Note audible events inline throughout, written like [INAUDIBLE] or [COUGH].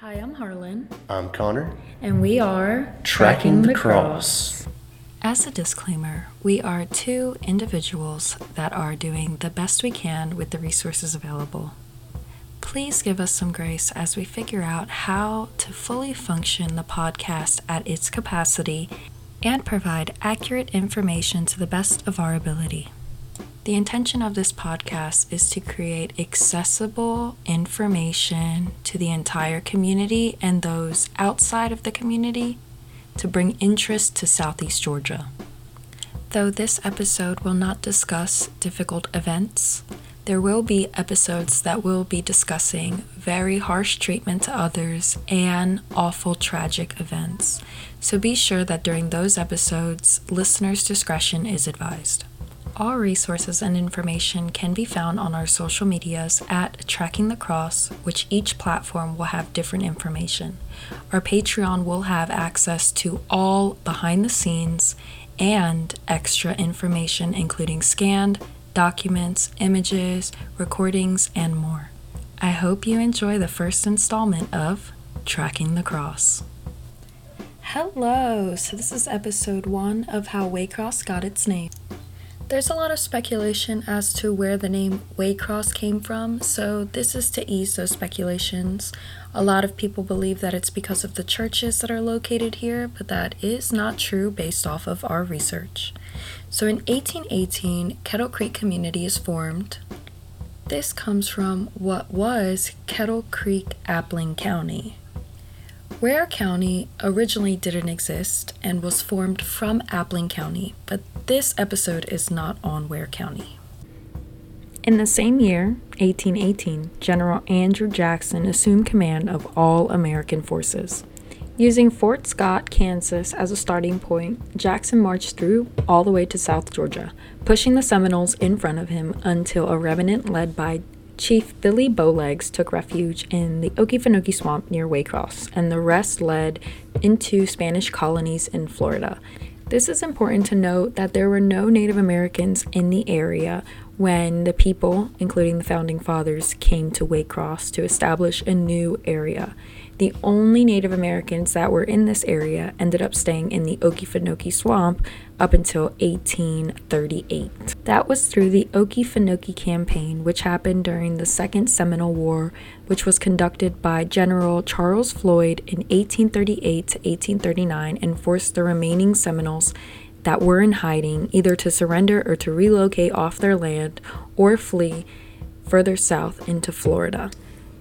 Hi, I'm Harlan, I'm Connor. and we are Tracking the Cross. As a disclaimer, we are two individuals that are doing the best we can with the resources available. Please give us some grace as we figure out how to fully function the podcast at its capacity and provide accurate information to the best of our ability. The intention of this podcast is to create accessible information to the entire community and those outside of the community to bring interest to Southeast Georgia. Though this episode will not discuss difficult events, there will be episodes that will be discussing very harsh treatment to others and awful tragic events. So be sure that during those episodes, listeners' discretion is advised. All resources and information can be found on our social medias at Tracking the Cross, which each platform will have different information. Our Patreon will have access to all behind the scenes and extra information, including scanned documents, images, recordings, and more. I hope you enjoy the first installment of Tracking the Cross. Hello, so this is episode one of how Waycross got its name. There's a lot of speculation as to where the name Waycross came from, so this is to ease those speculations. A lot of people believe that it's because of the churches that are located here, but that is not true based off of our research. So in 1818, Kettle Creek Community is formed. This comes from what was Kettle Creek, Appling County. Ware County originally didn't exist and was formed from Appling County, but this episode is not on Ware County. In the same year, 1818, General Andrew Jackson assumed command of all American forces. Using Fort Scott, Kansas as a starting point, Jackson marched through all the way to South Georgia, pushing the Seminoles in front of him until a remnant led by Chief Billy Bowlegs took refuge in the Okefenokee Swamp near Waycross, and the rest led into Spanish colonies in Florida. This is important to note that there were no Native Americans in the area when the people, including the founding fathers, came to Waycross to establish a new area. The only Native Americans that were in this area ended up staying in the Okefenokee Swamp up until 1838. That was through the Okefenokee Campaign, which happened during the Second Seminole War, which was conducted by General Charles Floyd in 1838 to 1839 and forced the remaining Seminoles that were in hiding either to surrender or to relocate off their land or flee further south into Florida.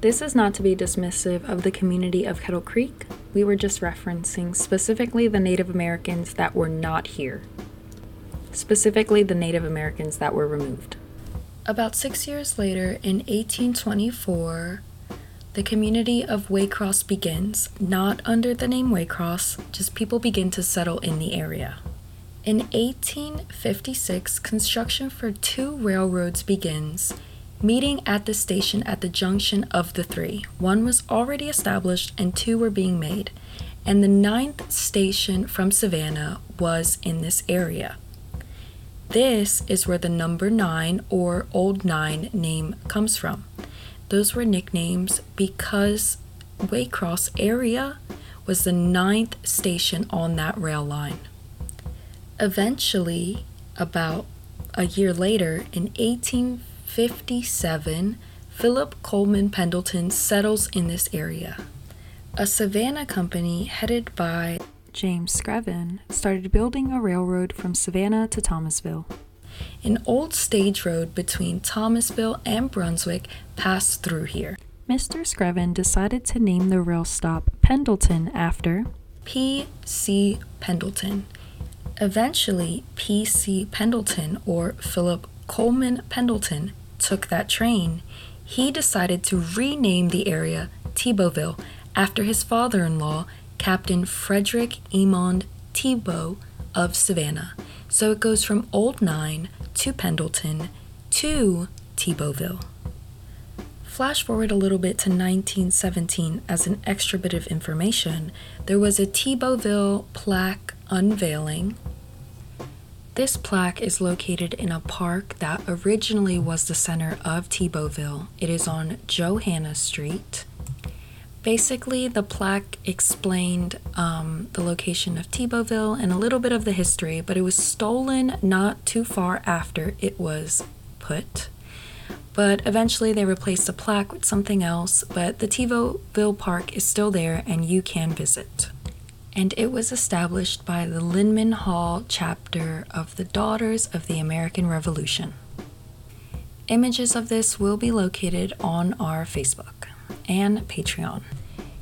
This is not to be dismissive of the community of Kettle Creek. We were just referencing specifically the Native Americans that were not here, specifically the Native Americans that were removed. About six years later, in 1824, the community of Waycross begins, not under the name Waycross, just people begin to settle in the area. In 1856, construction for two railroads begins, meeting at the station at the junction of the three. One was already established and two were being made, and the ninth station from Savannah was in this area. This is where the number nine or Old Nine name comes from. Those were nicknames because Waycross area was the ninth station on that rail line. Eventually, about a year later, in 1857, Philip Coleman Pendleton settles in this area. A Savannah company headed by James Screven started building a railroad from Savannah to Thomasville. An old stage road between Thomasville and Brunswick passed through here. Mr. Screven decided to name the rail stop Pendleton after P.C. Pendleton. Eventually, P.C. Pendleton, or Philip Coleman Pendleton, took that train. He decided to rename the area Tebeauville after his father in law, Captain Frederick Emond Tebeau of Savannah. So it goes from Old Nine to Pendleton to Tebeauville. Flash forward a little bit to 1917 as an extra bit of information. There was a Tebeauville plaque unveiling. This plaque is located in a park that originally was the center of Tebeauville. It is on Johanna Street. Basically, the plaque explained um, the location of Tebeauville and a little bit of the history, but it was stolen not too far after it was put. But eventually, they replaced the plaque with something else, but the Tebeauville Park is still there and you can visit. And it was established by the Lyman Hall chapter of the Daughters of the American Revolution. Images of this will be located on our Facebook and Patreon.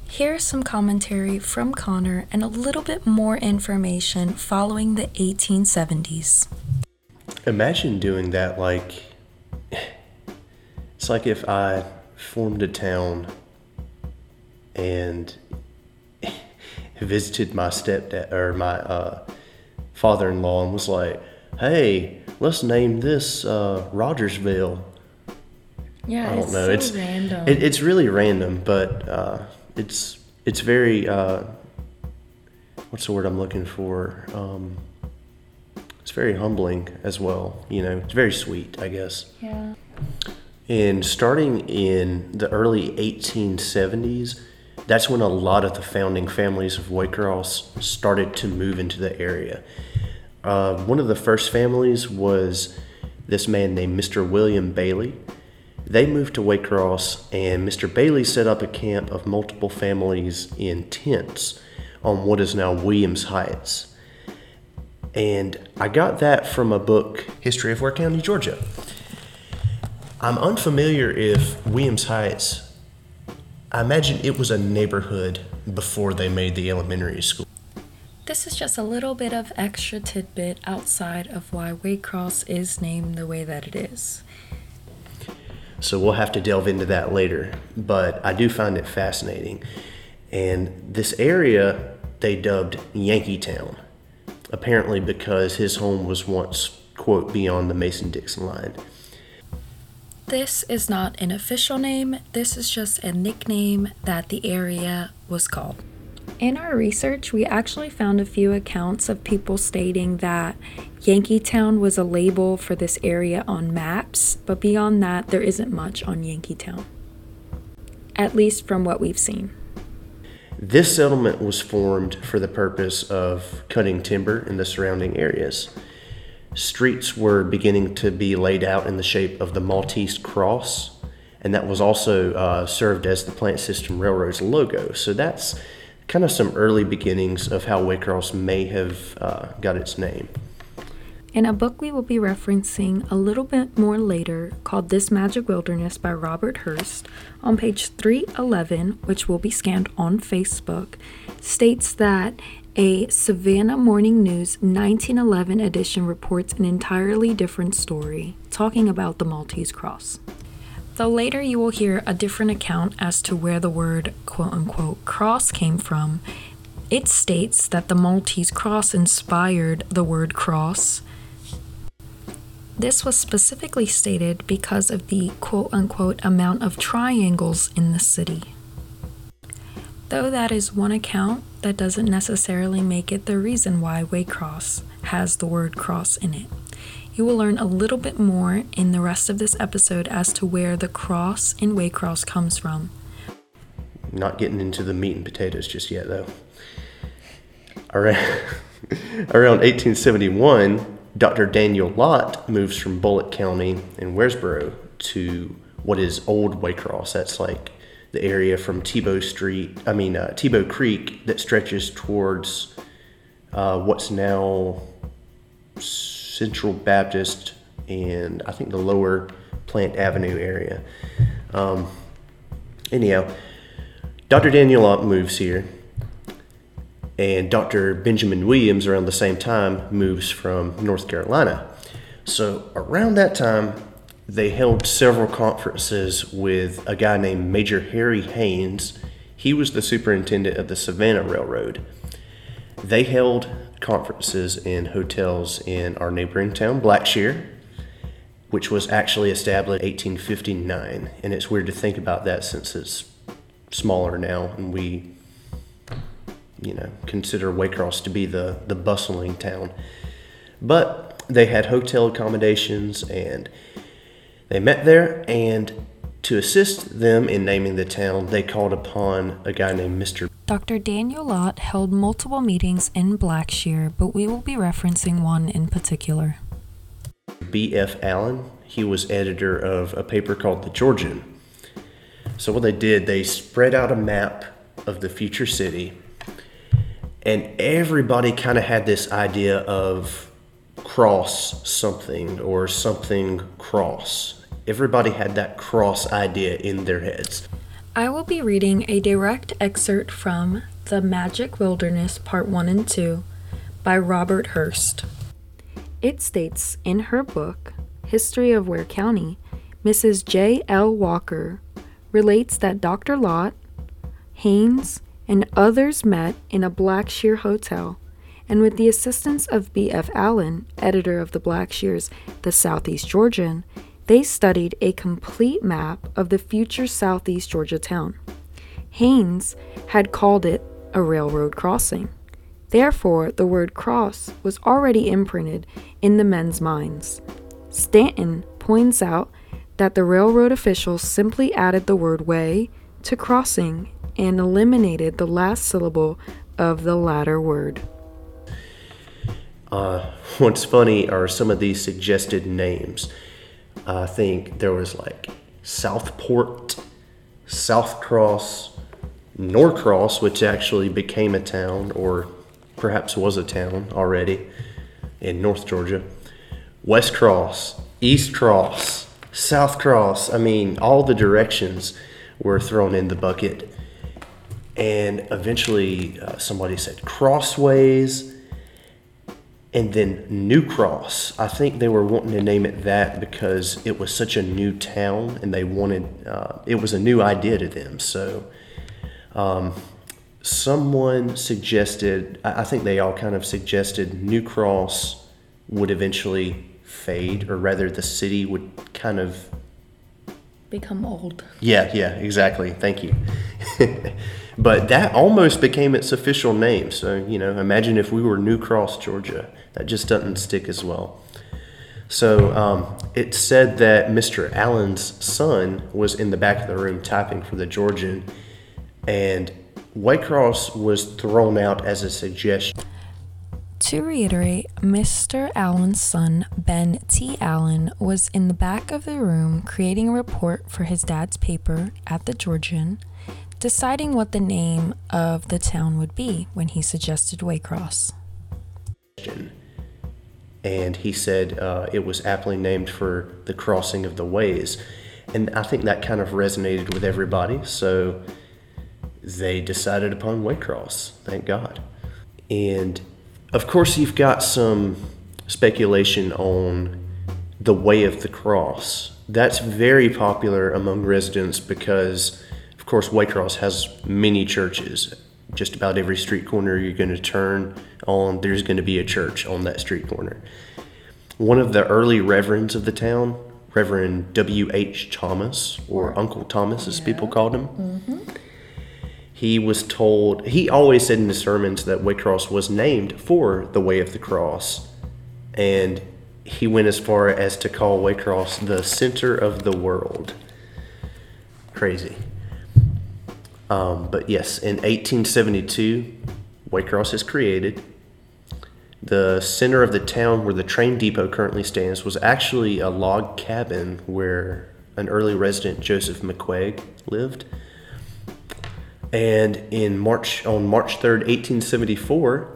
Here's some commentary from Connor and a little bit more information following the 1870s. Imagine doing that like it's like if I formed a town and visited my stepdad or my uh, father-in-law and was like, "Hey, let's name this uh, Rogersville." Yeah, I don't it's know. so it's random. It, it's really random, but uh, it's it's very uh, what's the word I'm looking for? Um, it's very humbling as well. You know, it's very sweet, I guess. yeah. And starting in the early 1870s, that's when a lot of the founding families of Waycross started to move into the area. Uh, one of the first families was this man named Mr. William Bailey. They moved to Waycross, and Mr. Bailey set up a camp of multiple families in tents on what is now Williams Heights. And I got that from a book, History of Ware County, Georgia. I'm unfamiliar if Williams Heights, I imagine it was a neighborhood before they made the elementary school. This is just a little bit of extra tidbit outside of why Waycross is named the way that it is. So we'll have to delve into that later. But I do find it fascinating. And this area they dubbed Yankee Town, apparently because his home was once, quote, beyond the Mason Dixon line. This is not an official name, this is just a nickname that the area was called. In our research, we actually found a few accounts of people stating that Yankeetown was a label for this area on maps, but beyond that, there isn't much on Yankeetown. At least from what we've seen. This settlement was formed for the purpose of cutting timber in the surrounding areas. Streets were beginning to be laid out in the shape of the Maltese cross, and that was also uh, served as the Plant System Railroad's logo. So that's kind of some early beginnings of how Waycross may have uh, got its name. In a book we will be referencing a little bit more later called This Magic Wilderness by Robert Hurst, on page 311, which will be scanned on Facebook, states that a Savannah Morning News 1911 edition reports an entirely different story, talking about the Maltese Cross. Though later you will hear a different account as to where the word quote unquote cross came from, it states that the Maltese cross inspired the word cross. This was specifically stated because of the quote unquote amount of triangles in the city. Though that is one account, that doesn't necessarily make it the reason why Waycross has the word cross in it. You will learn a little bit more in the rest of this episode as to where the cross in Waycross comes from. Not getting into the meat and potatoes just yet, though. Around, [LAUGHS] around 1871, Dr. Daniel Lott moves from Bullitt County in Waresboro to what is Old Waycross. That's like the area from Tebeau Street, I mean, uh, Tebeau Creek that stretches towards uh, what's now Central Baptist and I think the lower Plant Avenue area. Um, anyhow, Dr. Daniel Lott moves here, and Dr. Benjamin Williams, around the same time, moves from North Carolina. So, around that time, they held several conferences with a guy named Major Harry Haynes. He was the superintendent of the Savannah Railroad. They held conferences in hotels in our neighboring town, Blackshear, which was actually established in 1859. And it's weird to think about that since it's smaller now and we, you know, consider Waycross to be the, the bustling town. But they had hotel accommodations and they met there and To assist them in naming the town, they called upon a guy named Mr. Dr. Daniel Lott held multiple meetings in Blackshear, but we will be referencing one in particular. B.F. Allen. He was editor of a paper called The Georgian. So, what they did, they spread out a map of the future city, and everybody kind of had this idea of cross something or something cross. Everybody had that cross idea in their heads. I will be reading a direct excerpt from The Magic Wilderness, Part 1 and 2 by Robert Hurst. It states in her book, History of Ware County, Mrs. J. L. Walker relates that Dr. Lott, Haynes, and others met in a Blackshear hotel, and with the assistance of B.F. Allen, editor of the Blackshears, the Southeast Georgian, they studied a complete map of the future Southeast Georgia town. Haynes had called it a railroad crossing. Therefore, the word cross was already imprinted in the men's minds. Stanton points out that the railroad officials simply added the word way to crossing and eliminated the last syllable of the latter word. Uh, what's funny are some of these suggested names. I think there was like Southport, South Cross, Norcross, which actually became a town or perhaps was a town already in North Georgia, West Cross, East Cross, South Cross. I mean, all the directions were thrown in the bucket. And eventually, uh, somebody said crossways and then New Cross. I think they were wanting to name it that because it was such a new town and they wanted, uh, it was a new idea to them. So, um, someone suggested, I I think they all kind of suggested New Cross would eventually fade, or rather, the city would kind of Become old. yeah, yeah, exactly. Thank you. [LAUGHS] but that almost became its official name. So, you know, imagine if we were New Cross, Georgia. That just doesn't stick as well. So, um, it said that Mr. Allen's son was in the back of the room typing for the Georgian, and Waycross was thrown out as a suggestion. To reiterate, Mr. Allen's son, Ben T. Allen, was in the back of the room creating a report for his dad's paper at the Georgian, deciding what the name of the town would be when he suggested Waycross. And he said uh, it was aptly named for the crossing of the ways. And I think that kind of resonated with everybody, so they decided upon Waycross, thank God. And of course, you've got some speculation on the Way of the Cross. That's very popular among residents because, of course, Waycross has many churches. Just about every street corner you're going to turn on, there's going to be a church on that street corner. One of the early reverends of the town, Reverend W.H. Thomas, or Uncle Thomas as people called him, mm-hmm. he was told, he always said in his sermons that Waycross was named for the way of the cross. And he went as far as to call Waycross the center of the world. Crazy. Um, but yes, in 1872, Waycross is created. The center of the town where the train depot currently stands was actually a log cabin where an early resident, Joseph McQuaig, lived. And in March, on March 3rd, 1874,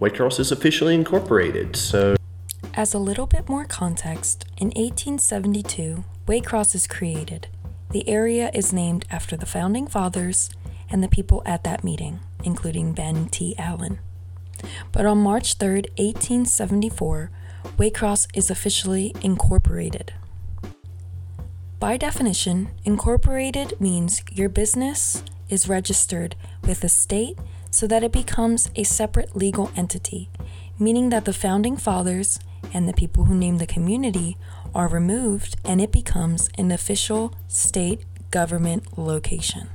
Waycross is officially incorporated. So As a little bit more context, in 1872, Waycross is created. The area is named after the founding fathers and the people at that meeting, including Ben T. Allen. But on March 3, 1874, Waycross is officially incorporated. By definition, incorporated means your business is registered with the state so that it becomes a separate legal entity, meaning that the founding fathers and the people who named the community are removed and it becomes an official state government location.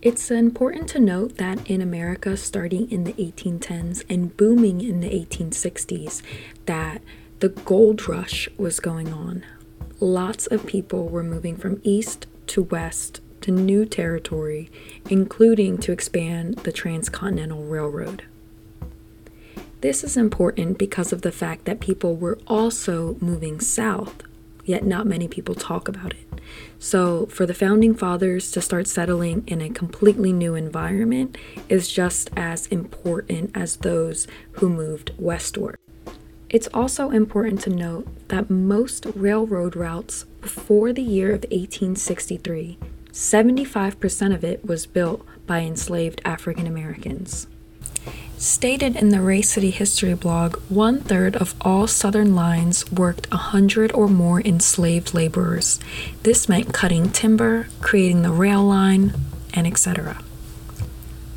It's important to note that in America, starting in the 1810s and booming in the 1860s, that the gold rush was going on. lots of people were moving from east to west to new territory, including to expand the Transcontinental Railroad. This is important because of the fact that people were also moving south, yet not many people talk about it. So, for the founding fathers to start settling in a completely new environment is just as important as those who moved westward. It's also important to note that most railroad routes before the year of 1863, 75% of it was built by enslaved African Americans. Stated in the Race City History blog, one third of all Southern lines worked a hundred or more enslaved laborers. This meant cutting timber, creating the rail line, and etc.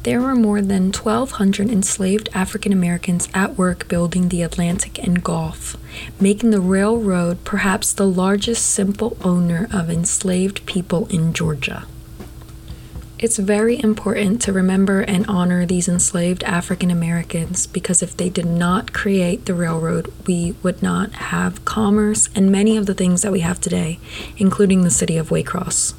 There were more than 1,200 enslaved African Americans at work building the Atlantic and Gulf, making the railroad perhaps the largest simple owner of enslaved people in Georgia. It's very important to remember and honor these enslaved African Americans because if they did not create the railroad, we would not have commerce and many of the things that we have today, including the city of Waycross.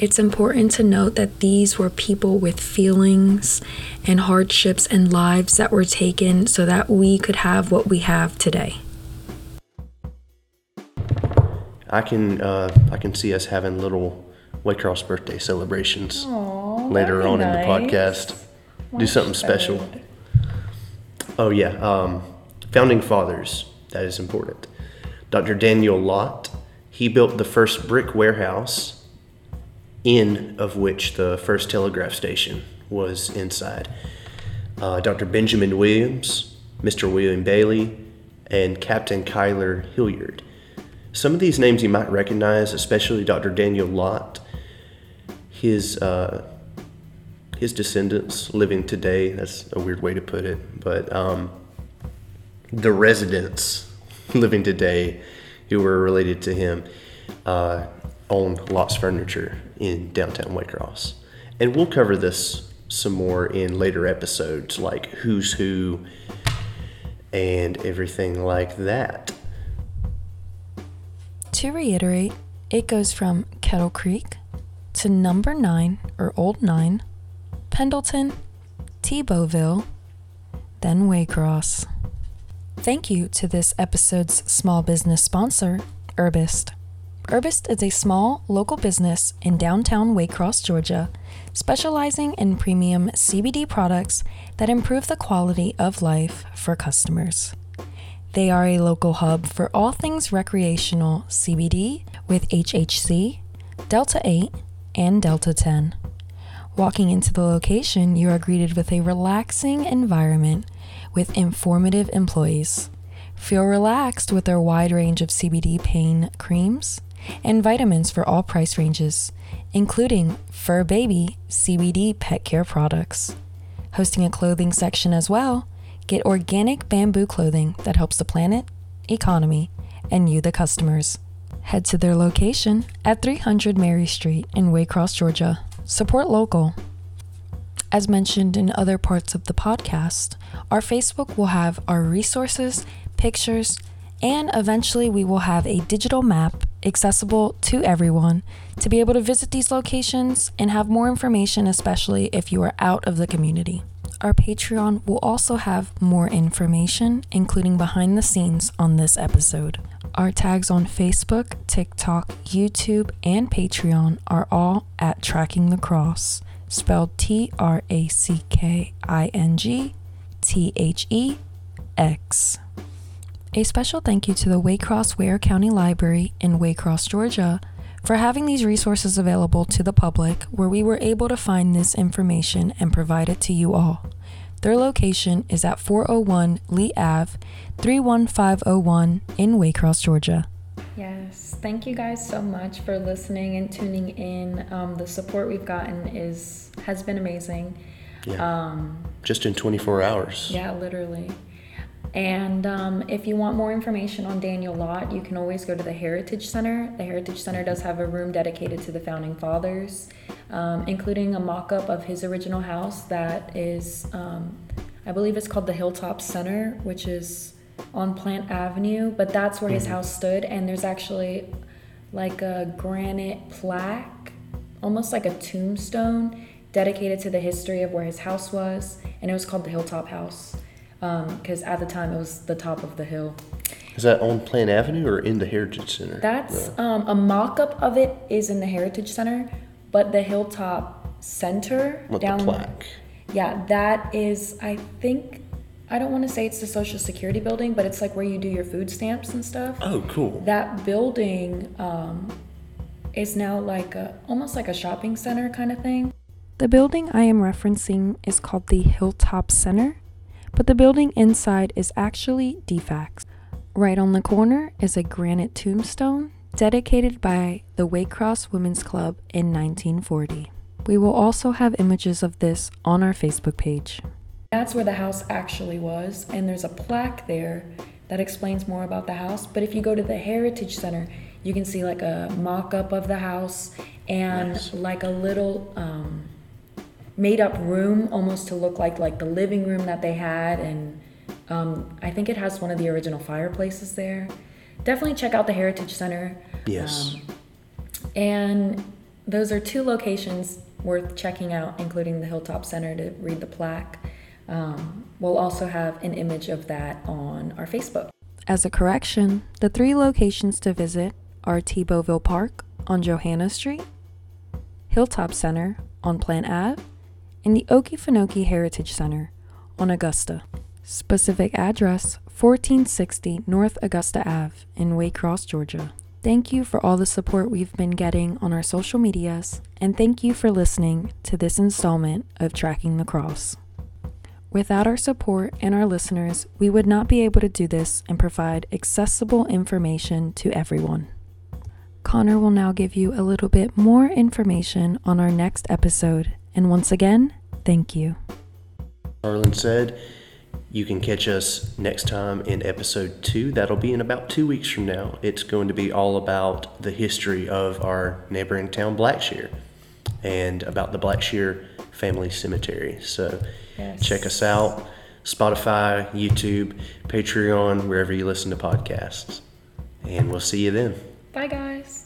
It's important to note that these were people with feelings and hardships and lives that were taken so that we could have what we have today. I can uh, I can see us having little Waycross birthday celebrations Aww, later on be in the nice. podcast. Do something special. Oh yeah, um, founding fathers. That is important. Dr. Daniel Lott. He built the first brick warehouse, in of which the first telegraph station was inside. Uh, Dr. Benjamin Williams, Mr. William Bailey, and Captain Kyler Hilliard. Some of these names you might recognize, especially Dr. Daniel Lott. His uh, his descendants living today. That's a weird way to put it, but um, the residents [LAUGHS] living today who were related to him uh, owned Lott's Furniture in downtown Waycross. And we'll cover this some more in later episodes, like who's who and everything like that. To reiterate, it goes from Kettle Creek to Number 9 or Old 9, Pendleton, Tebeauville, then Waycross. Thank you to this episode's small business sponsor, Herbist. Herbist is a small local business in downtown Waycross, Georgia, specializing in premium CBD products that improve the quality of life for customers. They are a local hub for all things recreational CBD with HHC, Delta 8, and Delta 10. Walking into the location, you are greeted with a relaxing environment with informative employees. Feel relaxed with their wide range of CBD pain creams and vitamins for all price ranges, including Fur Baby CBD pet care products. Hosting a clothing section as well, get organic bamboo clothing that helps the planet, economy, and you, the customers. Head to their location at 300 Mary Street in Waycross, Georgia. Support local. As mentioned in other parts of the podcast, our Facebook will have our resources, pictures, and eventually we will have a digital map accessible to everyone to be able to visit these locations and have more information, especially if you are out of the community. Our Patreon will also have more information, including behind the scenes on this episode. Our tags on Facebook, TikTok, YouTube, and Patreon are all at Tracking the Cross, spelled T R A C K I N G T H E X. A special thank you to the Waycross Ware County Library in Waycross, Georgia, for having these resources available to the public where we were able to find this information and provide it to you all. Their location is at 401 Lee Ave, 31501 in Waycross, Georgia. Yes, thank you guys so much for listening and tuning in. Um, the support we've gotten is has been amazing. Yeah. Um, Just in 24 hours. yeah, literally. And um, if you want more information on Daniel Lott, you can always go to the Heritage Center. The Heritage Center does have a room dedicated to the founding fathers, um, including a mock up of his original house that is, um, I believe it's called the Hilltop Center, which is on Plant Avenue, but that's where his house stood. And there's actually like a granite plaque, almost like a tombstone dedicated to the history of where his house was, and it was called the Hilltop House because at the time it was the top of the hill. Is that on Plant Avenue or in the Heritage Center? That's No. um, a mock-up of it is in the Heritage Center, but the Hilltop Center What down the plaque? Yeah, that is I think I don't want to say it's the Social Security building, but it's like where you do your food stamps and stuff. Oh, cool. That building um, is now like a almost like a shopping center kind of thing. The building I am referencing is called the Hilltop Center, but the building inside is actually DFCS. Right on the corner is a granite tombstone dedicated by the Waycross Women's Club in 1940. We will also have images of this on our Facebook page. That's where the house actually was, and there's a plaque there that explains more about the house. But if you go to the Heritage Center, you can see like a mock up of the house and Nice. like a little um, made up room almost to look like like the living room that they had. And um, i think it has one of the original fireplaces there. Definitely check out the heritage center. Yes. Um, and those are two locations worth checking out including the hilltop center to read the plaque. Um, we'll also have an image of that on our facebook. As a correction the three locations to visit are Tebeauville Park on Johanna Street, Hilltop Center on Plant Ave, and the Okefenokee Heritage Center on Augusta. Specific address 1460 North Augusta Ave in Waycross, Georgia. Thank you for all the support we've been getting on our social medias, and thank you for listening to this installment of Tracking the Cross. Without our support and our listeners, we would not be able to do this and provide accessible information to everyone. Connor will now give you a little bit more information on our next episode. And once again, thank you. Harlan said, you can catch us next time in episode two. That'll be in about two weeks from now. It's going to be all about the history of our neighboring town, Blackshear, and about the Blackshear Family Cemetery. So Yes. check us out Spotify, YouTube, Patreon, wherever you listen to podcasts. And we'll see you then. Bye, guys.